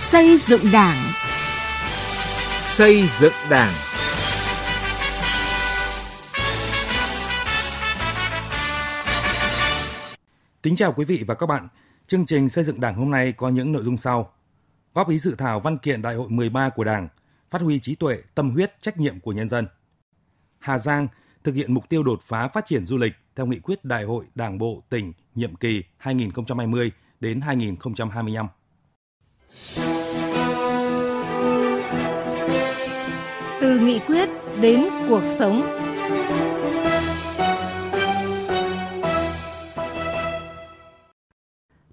Xây dựng Đảng. Xây dựng Đảng. Kính chào quý vị và các bạn. Chương trình xây dựng Đảng hôm nay có những nội dung sau. Góp ý dự thảo văn kiện Đại hội 13 của Đảng, phát huy trí tuệ, tâm huyết, trách nhiệm của nhân dân. Hà Giang thực hiện mục tiêu đột phá phát triển du lịch theo nghị quyết Đại hội Đảng bộ tỉnh nhiệm kỳ 2020 đến 2025. Từ nghị quyết đến cuộc sống.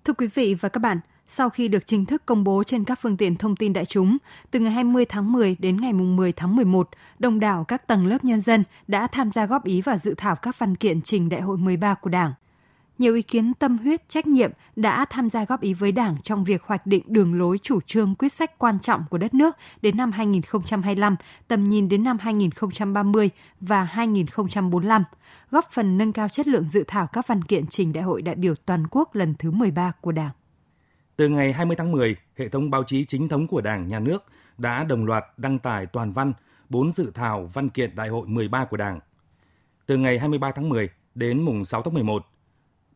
Thưa quý vị và các bạn, sau khi được chính thức công bố trên các phương tiện thông tin đại chúng, từ ngày 20 tháng 10 đến ngày 10 tháng 11, đông đảo các tầng lớp nhân dân đã tham gia góp ý và dự thảo các văn kiện trình Đại hội 13 của Đảng nhiều ý kiến tâm huyết, trách nhiệm đã tham gia góp ý với Đảng trong việc hoạch định đường lối chủ trương quyết sách quan trọng của đất nước đến năm 2025, tầm nhìn đến năm 2030 và 2045, góp phần nâng cao chất lượng dự thảo các văn kiện trình Đại hội đại biểu toàn quốc lần thứ 13 của Đảng. Từ ngày 20 tháng 10, hệ thống báo chí chính thống của Đảng, Nhà nước đã đồng loạt đăng tải toàn văn 4 dự thảo văn kiện Đại hội 13 của Đảng. Từ ngày 23 tháng 10 đến mùng 6 tháng 11,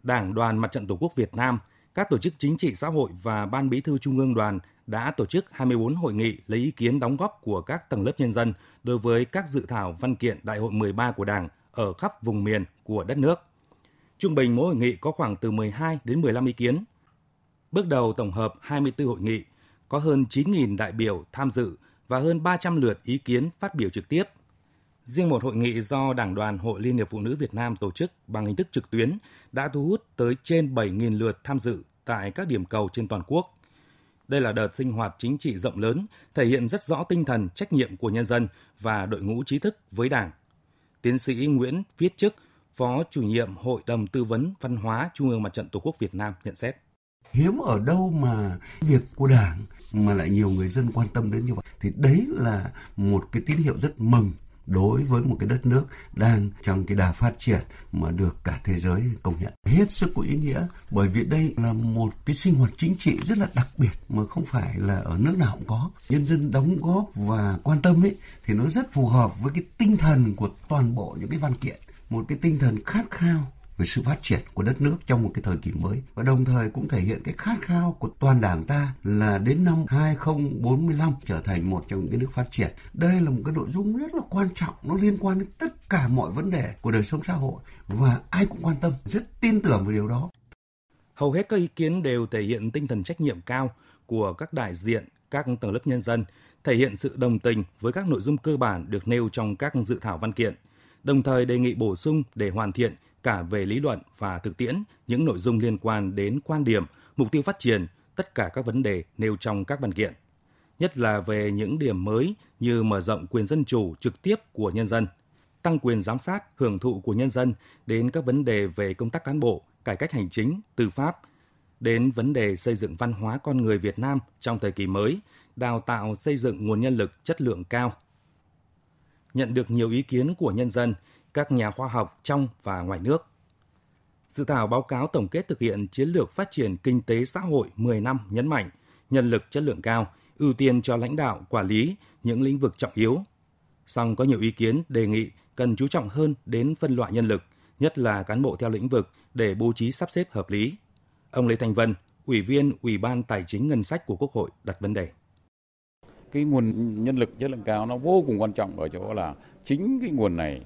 Đảng đoàn Mặt trận Tổ quốc Việt Nam, các tổ chức chính trị xã hội và Ban Bí thư Trung ương đoàn đã tổ chức 24 hội nghị lấy ý kiến đóng góp của các tầng lớp nhân dân đối với các dự thảo văn kiện Đại hội 13 của Đảng ở khắp vùng miền của đất nước. Trung bình mỗi hội nghị có khoảng từ 12 đến 15 ý kiến. Bước đầu tổng hợp 24 hội nghị, có hơn 9.000 đại biểu tham dự và hơn 300 lượt ý kiến phát biểu trực tiếp Riêng một hội nghị do Đảng đoàn Hội Liên hiệp Phụ nữ Việt Nam tổ chức bằng hình thức trực tuyến đã thu hút tới trên 7.000 lượt tham dự tại các điểm cầu trên toàn quốc. Đây là đợt sinh hoạt chính trị rộng lớn, thể hiện rất rõ tinh thần trách nhiệm của nhân dân và đội ngũ trí thức với Đảng. Tiến sĩ Nguyễn Viết Chức, Phó chủ nhiệm Hội đồng Tư vấn Văn hóa Trung ương Mặt trận Tổ quốc Việt Nam nhận xét. Hiếm ở đâu mà việc của Đảng mà lại nhiều người dân quan tâm đến như vậy. Thì đấy là một cái tín hiệu rất mừng đối với một cái đất nước đang trong cái đà phát triển mà được cả thế giới công nhận. Hết sức có ý nghĩa, bởi vì đây là một cái sinh hoạt chính trị rất là đặc biệt mà không phải là ở nước nào cũng có. Nhân dân đóng góp và quan tâm ấy, thì nó rất phù hợp với cái tinh thần của toàn bộ những cái văn kiện, một cái tinh thần khát khao về sự phát triển của đất nước trong một cái thời kỳ mới và đồng thời cũng thể hiện cái khát khao của toàn đảng ta là đến năm 2045 trở thành một trong những cái nước phát triển. Đây là một cái nội dung rất là quan trọng, nó liên quan đến tất cả mọi vấn đề của đời sống xã hội và ai cũng quan tâm, rất tin tưởng về điều đó. Hầu hết các ý kiến đều thể hiện tinh thần trách nhiệm cao của các đại diện, các tầng lớp nhân dân, thể hiện sự đồng tình với các nội dung cơ bản được nêu trong các dự thảo văn kiện, đồng thời đề nghị bổ sung để hoàn thiện cả về lý luận và thực tiễn những nội dung liên quan đến quan điểm, mục tiêu phát triển, tất cả các vấn đề nêu trong các văn kiện, nhất là về những điểm mới như mở rộng quyền dân chủ trực tiếp của nhân dân, tăng quyền giám sát, hưởng thụ của nhân dân đến các vấn đề về công tác cán bộ, cải cách hành chính, tư pháp, đến vấn đề xây dựng văn hóa con người Việt Nam trong thời kỳ mới, đào tạo xây dựng nguồn nhân lực chất lượng cao. Nhận được nhiều ý kiến của nhân dân, các nhà khoa học trong và ngoài nước. Dự thảo báo cáo tổng kết thực hiện chiến lược phát triển kinh tế xã hội 10 năm nhấn mạnh nhân lực chất lượng cao, ưu tiên cho lãnh đạo, quản lý những lĩnh vực trọng yếu. Song có nhiều ý kiến đề nghị cần chú trọng hơn đến phân loại nhân lực, nhất là cán bộ theo lĩnh vực để bố trí sắp xếp hợp lý. Ông Lê Thành Vân, Ủy viên Ủy ban Tài chính Ngân sách của Quốc hội đặt vấn đề. Cái nguồn nhân lực chất lượng cao nó vô cùng quan trọng ở chỗ là chính cái nguồn này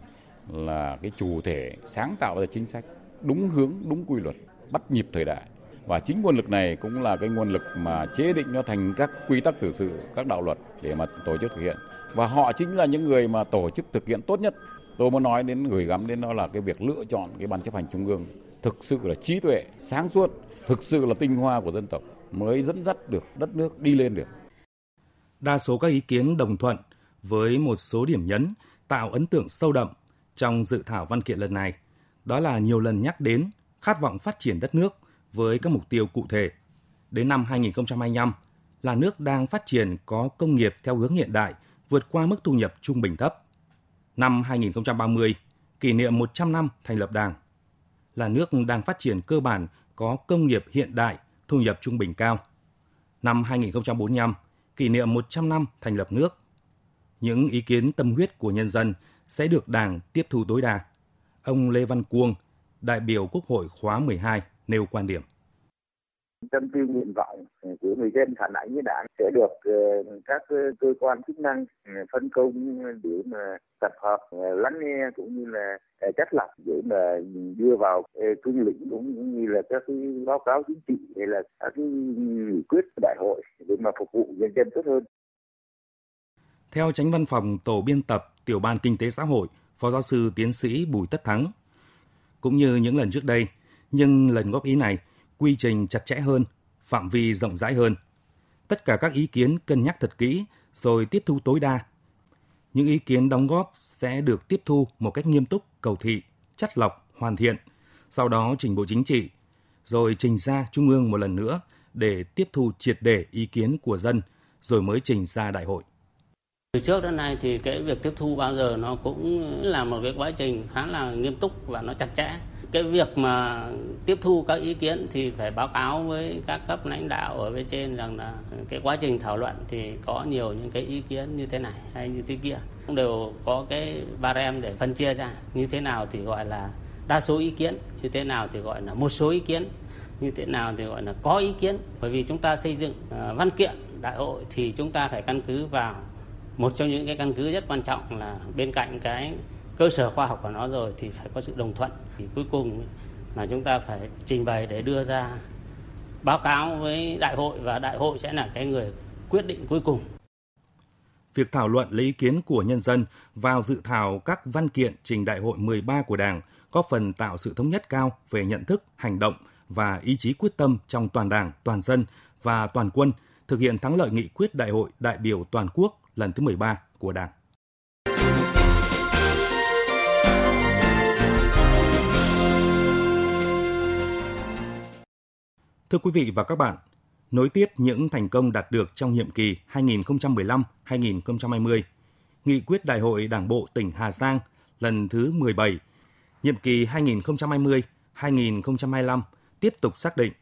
là cái chủ thể sáng tạo ra chính sách đúng hướng, đúng quy luật, bắt nhịp thời đại. Và chính nguồn lực này cũng là cái nguồn lực mà chế định nó thành các quy tắc xử sự, các đạo luật để mà tổ chức thực hiện. Và họ chính là những người mà tổ chức thực hiện tốt nhất. Tôi muốn nói đến gửi gắm đến đó là cái việc lựa chọn cái ban chấp hành trung ương thực sự là trí tuệ, sáng suốt, thực sự là tinh hoa của dân tộc mới dẫn dắt được đất nước đi lên được. Đa số các ý kiến đồng thuận với một số điểm nhấn tạo ấn tượng sâu đậm trong dự thảo văn kiện lần này, đó là nhiều lần nhắc đến khát vọng phát triển đất nước với các mục tiêu cụ thể. Đến năm 2025, là nước đang phát triển có công nghiệp theo hướng hiện đại, vượt qua mức thu nhập trung bình thấp. Năm 2030, kỷ niệm 100 năm thành lập Đảng, là nước đang phát triển cơ bản có công nghiệp hiện đại, thu nhập trung bình cao. năm 2045, kỷ niệm 100 năm thành lập nước. Những ý kiến tâm huyết của nhân dân sẽ được Đảng tiếp thu tối đa. Ông Lê Văn Cuông, đại biểu Quốc hội khóa 12, nêu quan điểm tâm tư nguyện vọng của người dân phản ánh với đảng sẽ được ờ, các cơ quan chức năng ờ, phân công để mà tập hợp ờ, lắng nghe cũng như là chất lọc để mà đưa vào cương lĩnh cũng như là các cái báo cáo chính trị hay là các cái nghị quyết đại hội để mà phục vụ nhân dân tốt hơn. Theo tránh văn phòng tổ biên tập tiểu ban kinh tế xã hội, phó giáo sư tiến sĩ Bùi Tất Thắng, cũng như những lần trước đây, nhưng lần góp ý này quy trình chặt chẽ hơn, phạm vi rộng rãi hơn. Tất cả các ý kiến cân nhắc thật kỹ rồi tiếp thu tối đa. Những ý kiến đóng góp sẽ được tiếp thu một cách nghiêm túc, cầu thị, chất lọc, hoàn thiện, sau đó trình Bộ Chính trị, rồi trình ra Trung ương một lần nữa để tiếp thu triệt để ý kiến của dân, rồi mới trình ra đại hội. Từ trước đến nay thì cái việc tiếp thu bao giờ nó cũng là một cái quá trình khá là nghiêm túc và nó chặt chẽ. Cái việc mà tiếp thu các ý kiến thì phải báo cáo với các cấp lãnh đạo ở bên trên rằng là cái quá trình thảo luận thì có nhiều những cái ý kiến như thế này hay như thế kia. Cũng đều có cái barem để phân chia ra, như thế nào thì gọi là đa số ý kiến, như thế nào thì gọi là một số ý kiến, như thế nào thì gọi là có ý kiến. Bởi vì chúng ta xây dựng à, văn kiện đại hội thì chúng ta phải căn cứ vào một trong những cái căn cứ rất quan trọng là bên cạnh cái cơ sở khoa học của nó rồi thì phải có sự đồng thuận thì cuối cùng là chúng ta phải trình bày để đưa ra báo cáo với đại hội và đại hội sẽ là cái người quyết định cuối cùng. Việc thảo luận lấy ý kiến của nhân dân vào dự thảo các văn kiện trình đại hội 13 của Đảng góp phần tạo sự thống nhất cao về nhận thức, hành động và ý chí quyết tâm trong toàn Đảng, toàn dân và toàn quân thực hiện thắng lợi nghị quyết đại hội đại biểu toàn quốc lần thứ 13 của Đảng. Thưa quý vị và các bạn, nối tiếp những thành công đạt được trong nhiệm kỳ 2015-2020, Nghị quyết Đại hội Đảng bộ tỉnh Hà Giang lần thứ 17, nhiệm kỳ 2020-2025 tiếp tục xác định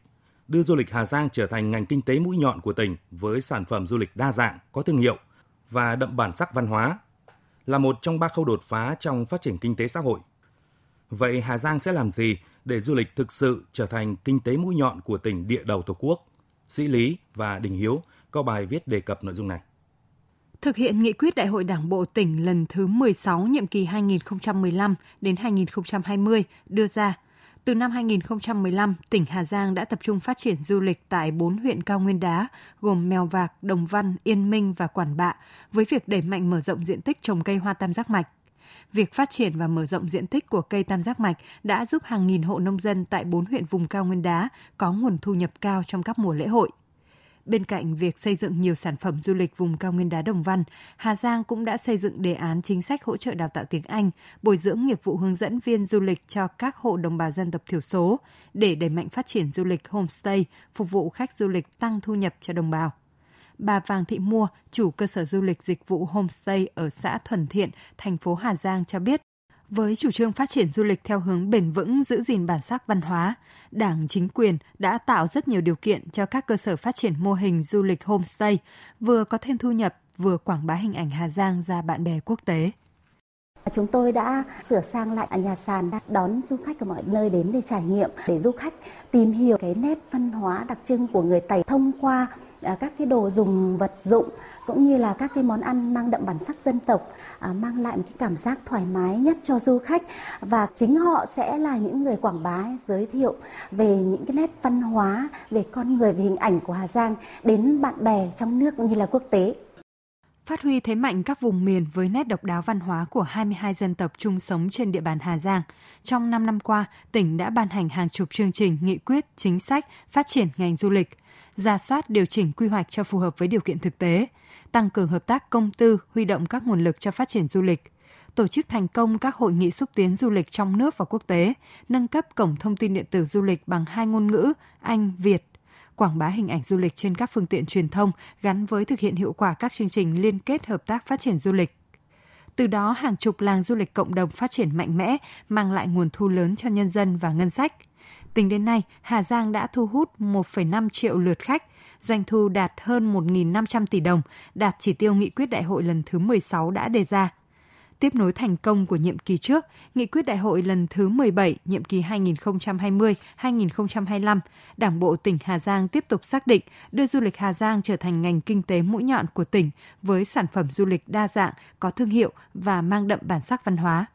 đưa du lịch Hà Giang trở thành ngành kinh tế mũi nhọn của tỉnh với sản phẩm du lịch đa dạng, có thương hiệu và đậm bản sắc văn hóa, là một trong ba khâu đột phá trong phát triển kinh tế xã hội. Vậy Hà Giang sẽ làm gì để du lịch thực sự trở thành kinh tế mũi nhọn của tỉnh địa đầu Tổ quốc. Sĩ Lý và Đình Hiếu có bài viết đề cập nội dung này. Thực hiện nghị quyết Đại hội Đảng bộ tỉnh lần thứ 16 nhiệm kỳ 2015 đến 2020 đưa ra, từ năm 2015, tỉnh Hà Giang đã tập trung phát triển du lịch tại 4 huyện cao nguyên đá gồm Mèo Vạc, Đồng Văn, Yên Minh và Quản Bạ với việc đẩy mạnh mở rộng diện tích trồng cây hoa tam giác mạch. Việc phát triển và mở rộng diện tích của cây tam giác mạch đã giúp hàng nghìn hộ nông dân tại bốn huyện vùng cao nguyên đá có nguồn thu nhập cao trong các mùa lễ hội. Bên cạnh việc xây dựng nhiều sản phẩm du lịch vùng cao nguyên đá Đồng Văn, Hà Giang cũng đã xây dựng đề án chính sách hỗ trợ đào tạo tiếng Anh, bồi dưỡng nghiệp vụ hướng dẫn viên du lịch cho các hộ đồng bào dân tộc thiểu số để đẩy mạnh phát triển du lịch homestay, phục vụ khách du lịch tăng thu nhập cho đồng bào. Bà Vàng Thị Mua, chủ cơ sở du lịch dịch vụ homestay ở xã Thuần Thiện, thành phố Hà Giang cho biết, với chủ trương phát triển du lịch theo hướng bền vững giữ gìn bản sắc văn hóa, Đảng chính quyền đã tạo rất nhiều điều kiện cho các cơ sở phát triển mô hình du lịch homestay, vừa có thêm thu nhập, vừa quảng bá hình ảnh Hà Giang ra bạn bè quốc tế. Chúng tôi đã sửa sang lại nhà sàn đón du khách ở mọi nơi đến để trải nghiệm, để du khách tìm hiểu cái nét văn hóa đặc trưng của người Tây thông qua À, các cái đồ dùng, vật dụng, cũng như là các cái món ăn mang đậm bản sắc dân tộc à, mang lại một cái cảm giác thoải mái nhất cho du khách. Và chính họ sẽ là những người quảng bá, giới thiệu về những cái nét văn hóa, về con người, về hình ảnh của Hà Giang đến bạn bè trong nước cũng như là quốc tế phát huy thế mạnh các vùng miền với nét độc đáo văn hóa của 22 dân tộc chung sống trên địa bàn Hà Giang. Trong 5 năm qua, tỉnh đã ban hành hàng chục chương trình, nghị quyết, chính sách phát triển ngành du lịch, ra soát điều chỉnh quy hoạch cho phù hợp với điều kiện thực tế, tăng cường hợp tác công tư, huy động các nguồn lực cho phát triển du lịch, tổ chức thành công các hội nghị xúc tiến du lịch trong nước và quốc tế, nâng cấp cổng thông tin điện tử du lịch bằng hai ngôn ngữ Anh, Việt, quảng bá hình ảnh du lịch trên các phương tiện truyền thông gắn với thực hiện hiệu quả các chương trình liên kết hợp tác phát triển du lịch. Từ đó, hàng chục làng du lịch cộng đồng phát triển mạnh mẽ, mang lại nguồn thu lớn cho nhân dân và ngân sách – Tính đến nay, Hà Giang đã thu hút 1,5 triệu lượt khách, doanh thu đạt hơn 1.500 tỷ đồng, đạt chỉ tiêu nghị quyết đại hội lần thứ 16 đã đề ra tiếp nối thành công của nhiệm kỳ trước, nghị quyết đại hội lần thứ 17, nhiệm kỳ 2020-2025, Đảng bộ tỉnh Hà Giang tiếp tục xác định đưa du lịch Hà Giang trở thành ngành kinh tế mũi nhọn của tỉnh với sản phẩm du lịch đa dạng, có thương hiệu và mang đậm bản sắc văn hóa.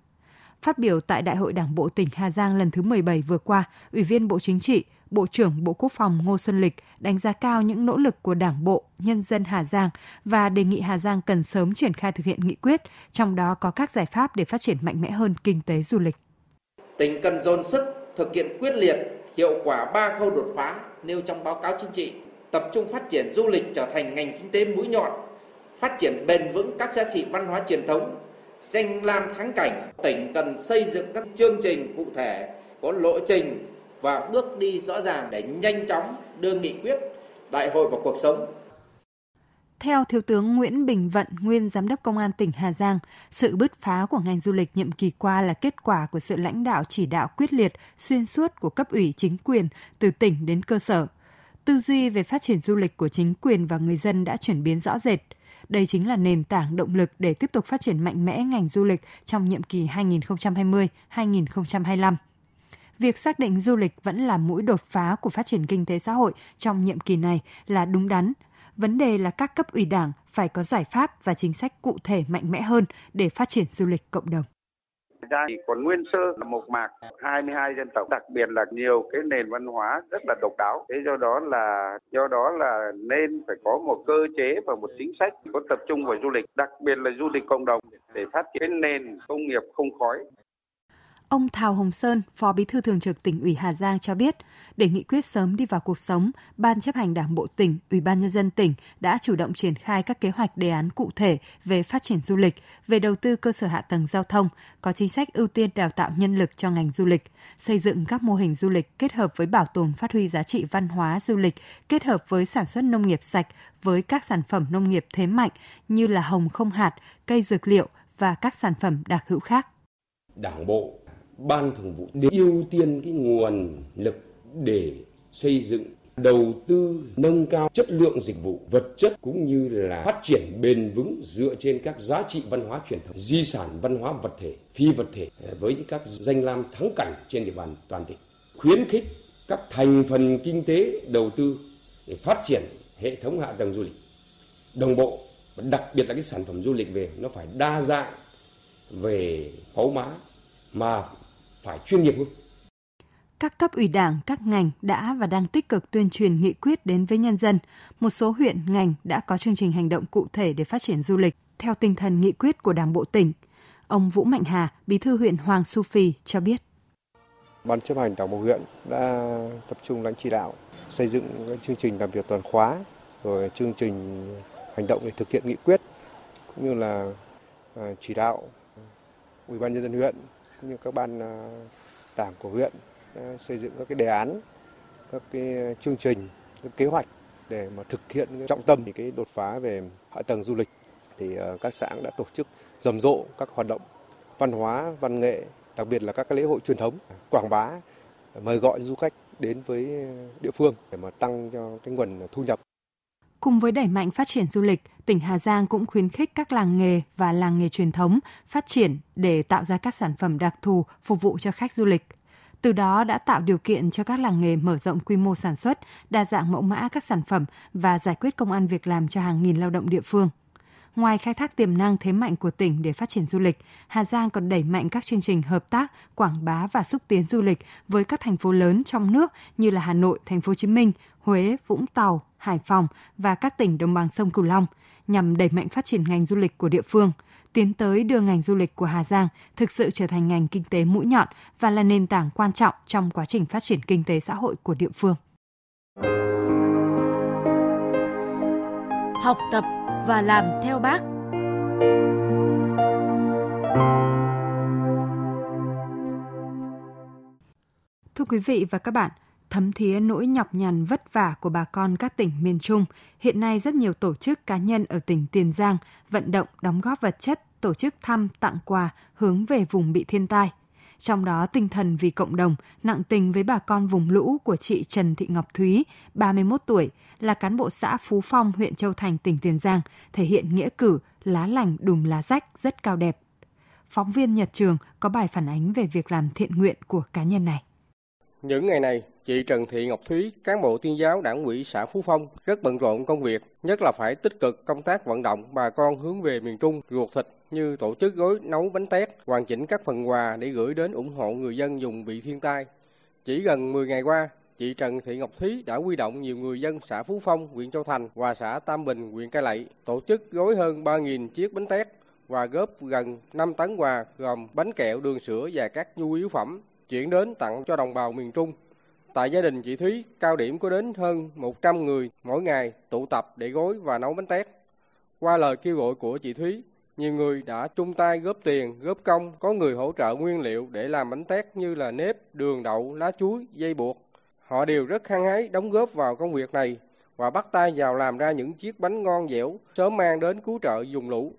Phát biểu tại Đại hội Đảng bộ tỉnh Hà Giang lần thứ 17 vừa qua, Ủy viên Bộ Chính trị, Bộ trưởng Bộ Quốc phòng Ngô Xuân Lịch đánh giá cao những nỗ lực của Đảng bộ, nhân dân Hà Giang và đề nghị Hà Giang cần sớm triển khai thực hiện nghị quyết, trong đó có các giải pháp để phát triển mạnh mẽ hơn kinh tế du lịch. Tỉnh cần dồn sức thực hiện quyết liệt, hiệu quả ba khâu đột phá nêu trong báo cáo chính trị, tập trung phát triển du lịch trở thành ngành kinh tế mũi nhọn, phát triển bền vững các giá trị văn hóa truyền thống, danh lam thắng cảnh. Tỉnh cần xây dựng các chương trình cụ thể có lộ trình và bước đi rõ ràng để nhanh chóng đưa nghị quyết đại hội vào cuộc sống. Theo Thiếu tướng Nguyễn Bình Vận, nguyên Giám đốc Công an tỉnh Hà Giang, sự bứt phá của ngành du lịch nhiệm kỳ qua là kết quả của sự lãnh đạo chỉ đạo quyết liệt, xuyên suốt của cấp ủy chính quyền từ tỉnh đến cơ sở. Tư duy về phát triển du lịch của chính quyền và người dân đã chuyển biến rõ rệt. Đây chính là nền tảng động lực để tiếp tục phát triển mạnh mẽ ngành du lịch trong nhiệm kỳ 2020-2025 việc xác định du lịch vẫn là mũi đột phá của phát triển kinh tế xã hội trong nhiệm kỳ này là đúng đắn. Vấn đề là các cấp ủy đảng phải có giải pháp và chính sách cụ thể mạnh mẽ hơn để phát triển du lịch cộng đồng. Ra thì còn nguyên sơ là một mạc 22 dân tộc. Đặc biệt là nhiều cái nền văn hóa rất là độc đáo. Thế do đó là, do đó là nên phải có một cơ chế và một chính sách có tập trung vào du lịch, đặc biệt là du lịch cộng đồng để phát triển nền công nghiệp không khói. Ông Thào Hồng Sơn, Phó Bí thư Thường trực tỉnh ủy Hà Giang cho biết, để nghị quyết sớm đi vào cuộc sống, Ban chấp hành Đảng bộ tỉnh, Ủy ban nhân dân tỉnh đã chủ động triển khai các kế hoạch đề án cụ thể về phát triển du lịch, về đầu tư cơ sở hạ tầng giao thông, có chính sách ưu tiên đào tạo nhân lực cho ngành du lịch, xây dựng các mô hình du lịch kết hợp với bảo tồn phát huy giá trị văn hóa du lịch, kết hợp với sản xuất nông nghiệp sạch với các sản phẩm nông nghiệp thế mạnh như là hồng không hạt, cây dược liệu và các sản phẩm đặc hữu khác. Đảng bộ ban thường vụ đều ưu tiên cái nguồn lực để xây dựng, đầu tư, nâng cao chất lượng dịch vụ, vật chất cũng như là phát triển bền vững dựa trên các giá trị văn hóa truyền thống, di sản văn hóa vật thể, phi vật thể à, với những các danh lam thắng cảnh trên địa bàn toàn tỉnh. Khuyến khích các thành phần kinh tế đầu tư để phát triển hệ thống hạ tầng du lịch. Đồng bộ, và đặc biệt là cái sản phẩm du lịch về, nó phải đa dạng về mẫu mã, mà phải chuyên nghiệp hơn. Các cấp ủy đảng, các ngành đã và đang tích cực tuyên truyền nghị quyết đến với nhân dân. Một số huyện, ngành đã có chương trình hành động cụ thể để phát triển du lịch theo tinh thần nghị quyết của Đảng bộ tỉnh. Ông Vũ Mạnh Hà, Bí thư huyện Hoàng Su Phi cho biết. Ban chấp hành Đảng bộ huyện đã tập trung lãnh chỉ đạo xây dựng chương trình làm việc toàn khóa, rồi chương trình hành động để thực hiện nghị quyết cũng như là à, chỉ đạo Ủy ban nhân dân huyện cũng như các ban à, đảng của huyện à, xây dựng các cái đề án, các cái chương trình, các kế hoạch để mà thực hiện trọng tâm thì cái đột phá về hạ tầng du lịch thì à, các xã đã tổ chức rầm rộ các hoạt động văn hóa, văn nghệ, đặc biệt là các cái lễ hội truyền thống, quảng bá, mời gọi du khách đến với địa phương để mà tăng cho cái nguồn thu nhập. Cùng với đẩy mạnh phát triển du lịch, tỉnh Hà Giang cũng khuyến khích các làng nghề và làng nghề truyền thống phát triển để tạo ra các sản phẩm đặc thù phục vụ cho khách du lịch. Từ đó đã tạo điều kiện cho các làng nghề mở rộng quy mô sản xuất, đa dạng mẫu mã các sản phẩm và giải quyết công an việc làm cho hàng nghìn lao động địa phương. Ngoài khai thác tiềm năng thế mạnh của tỉnh để phát triển du lịch, Hà Giang còn đẩy mạnh các chương trình hợp tác, quảng bá và xúc tiến du lịch với các thành phố lớn trong nước như là Hà Nội, Thành phố Hồ Chí Minh, Huế, Vũng Tàu, Hải Phòng và các tỉnh đồng bằng sông Cửu Long nhằm đẩy mạnh phát triển ngành du lịch của địa phương, tiến tới đưa ngành du lịch của Hà Giang thực sự trở thành ngành kinh tế mũi nhọn và là nền tảng quan trọng trong quá trình phát triển kinh tế xã hội của địa phương. Học tập và làm theo bác. Thưa quý vị và các bạn, thấm thía nỗi nhọc nhằn vất vả của bà con các tỉnh miền Trung, hiện nay rất nhiều tổ chức cá nhân ở tỉnh Tiền Giang vận động đóng góp vật chất, tổ chức thăm, tặng quà hướng về vùng bị thiên tai. trong đó tinh thần vì cộng đồng, nặng tình với bà con vùng lũ của chị Trần Thị Ngọc Thúy, 31 tuổi, là cán bộ xã Phú Phong, huyện Châu Thành, tỉnh Tiền Giang, thể hiện nghĩa cử lá lành đùm lá rách rất cao đẹp. Phóng viên Nhật Trường có bài phản ánh về việc làm thiện nguyện của cá nhân này. Những ngày này, chị Trần Thị Ngọc Thúy, cán bộ tuyên giáo đảng ủy xã Phú Phong, rất bận rộn công việc, nhất là phải tích cực công tác vận động bà con hướng về miền Trung ruột thịt như tổ chức gói nấu bánh tét, hoàn chỉnh các phần quà để gửi đến ủng hộ người dân dùng bị thiên tai. Chỉ gần 10 ngày qua, chị Trần Thị Ngọc Thúy đã huy động nhiều người dân xã Phú Phong, huyện Châu Thành và xã Tam Bình, huyện Cai Lậy tổ chức gói hơn 3.000 chiếc bánh tét và góp gần 5 tấn quà gồm bánh kẹo, đường sữa và các nhu yếu phẩm chuyển đến tặng cho đồng bào miền Trung. Tại gia đình chị Thúy, cao điểm có đến hơn 100 người mỗi ngày tụ tập để gói và nấu bánh tét. Qua lời kêu gọi của chị Thúy, nhiều người đã chung tay góp tiền, góp công, có người hỗ trợ nguyên liệu để làm bánh tét như là nếp, đường đậu, lá chuối, dây buộc. Họ đều rất hăng hái đóng góp vào công việc này và bắt tay vào làm ra những chiếc bánh ngon dẻo sớm mang đến cứu trợ dùng lũ.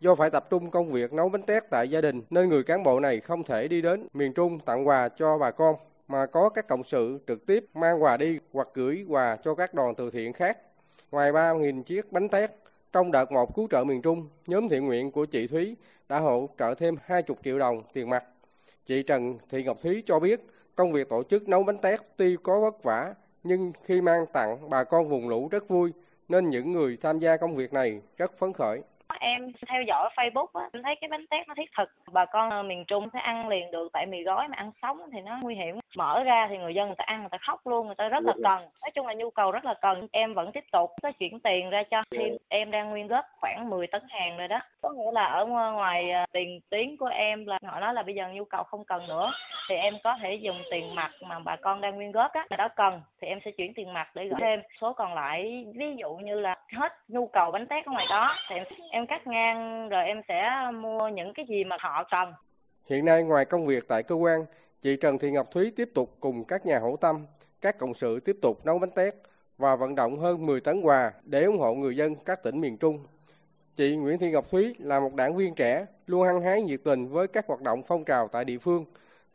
Do phải tập trung công việc nấu bánh tét tại gia đình nên người cán bộ này không thể đi đến miền Trung tặng quà cho bà con mà có các cộng sự trực tiếp mang quà đi hoặc gửi quà cho các đoàn từ thiện khác. Ngoài 3.000 chiếc bánh tét, trong đợt một cứu trợ miền Trung, nhóm thiện nguyện của chị Thúy đã hỗ trợ thêm 20 triệu đồng tiền mặt. Chị Trần Thị Ngọc Thúy cho biết công việc tổ chức nấu bánh tét tuy có vất vả nhưng khi mang tặng bà con vùng lũ rất vui nên những người tham gia công việc này rất phấn khởi. Em theo dõi Facebook á, em thấy cái bánh tét nó thiết thực. Bà con miền Trung sẽ ăn liền được tại mì gói mà ăn sống thì nó nguy hiểm. Mở ra thì người dân người ta ăn người ta khóc luôn, người ta rất là cần. Nói chung là nhu cầu rất là cần. Em vẫn tiếp tục có chuyển tiền ra cho thêm. Em đang nguyên góp khoảng 10 tấn hàng rồi đó. Có nghĩa là ở ngoài à, tiền tuyến của em là họ nói là bây giờ nhu cầu không cần nữa thì em có thể dùng tiền mặt mà bà con đang nguyên góp đó cần thì em sẽ chuyển tiền mặt để gửi thêm số còn lại ví dụ như là hết nhu cầu bánh tét ở ngoài đó thì em, em cắt ngang rồi em sẽ mua những cái gì mà họ cần hiện nay ngoài công việc tại cơ quan chị Trần Thị Ngọc Thúy tiếp tục cùng các nhà hảo tâm các cộng sự tiếp tục nấu bánh tét và vận động hơn 10 tấn quà để ủng hộ người dân các tỉnh miền Trung. Chị Nguyễn Thị Ngọc Thúy là một đảng viên trẻ, luôn hăng hái nhiệt tình với các hoạt động phong trào tại địa phương,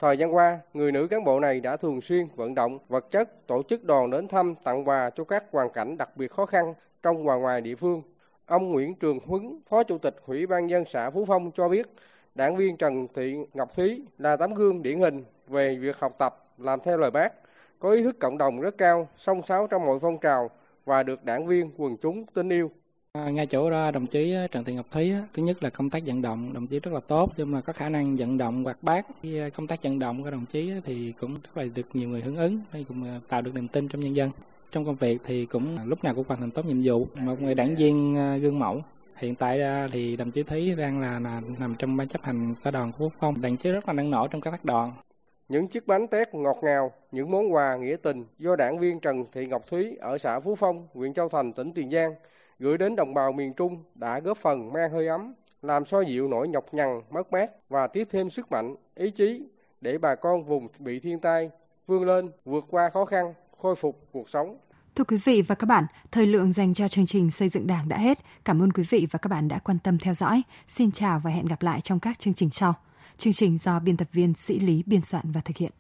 Thời gian qua, người nữ cán bộ này đã thường xuyên vận động vật chất, tổ chức đoàn đến thăm, tặng quà cho các hoàn cảnh đặc biệt khó khăn trong và ngoài địa phương. Ông Nguyễn Trường Huấn, Phó Chủ tịch Ủy ban dân xã Phú Phong cho biết, đảng viên Trần Thị Ngọc Thúy là tấm gương điển hình về việc học tập, làm theo lời bác, có ý thức cộng đồng rất cao, song sáo trong mọi phong trào và được đảng viên quần chúng tin yêu. À, ngay chỗ đó đồng chí ờ, Trần Thị Ngọc Thúy thứ nhất là công tác vận động đồng chí rất là tốt nhưng mà có khả năng vận động hoạt bát ờ, công tác vận động của đồng chí thì cũng rất là được nhiều người hưởng ứng cũng ờ, tạo được niềm tin trong nhân dân trong công việc thì cũng lúc nào cũng hoàn thành tốt nhiệm vụ. Một người đảng viên à, gương mẫu hiện tại à, thì đồng chí Thúy đang là, là nằm trong ban chấp hành xã đoàn Quốc Phong đồng chí rất là năng nổ trong các tác đoàn. Những chiếc bánh tét ngọt ngào, những món quà nghĩa tình do đảng viên Trần Thị Ngọc Thúy ở xã Phú Phong, huyện Châu Thành, tỉnh Tiền Giang gửi đến đồng bào miền Trung đã góp phần mang hơi ấm, làm xoa dịu nỗi nhọc nhằn, mất mát và tiếp thêm sức mạnh, ý chí để bà con vùng bị thiên tai vươn lên, vượt qua khó khăn, khôi phục cuộc sống. Thưa quý vị và các bạn, thời lượng dành cho chương trình xây dựng Đảng đã hết. Cảm ơn quý vị và các bạn đã quan tâm theo dõi. Xin chào và hẹn gặp lại trong các chương trình sau. Chương trình do biên tập viên Sĩ Lý biên soạn và thực hiện.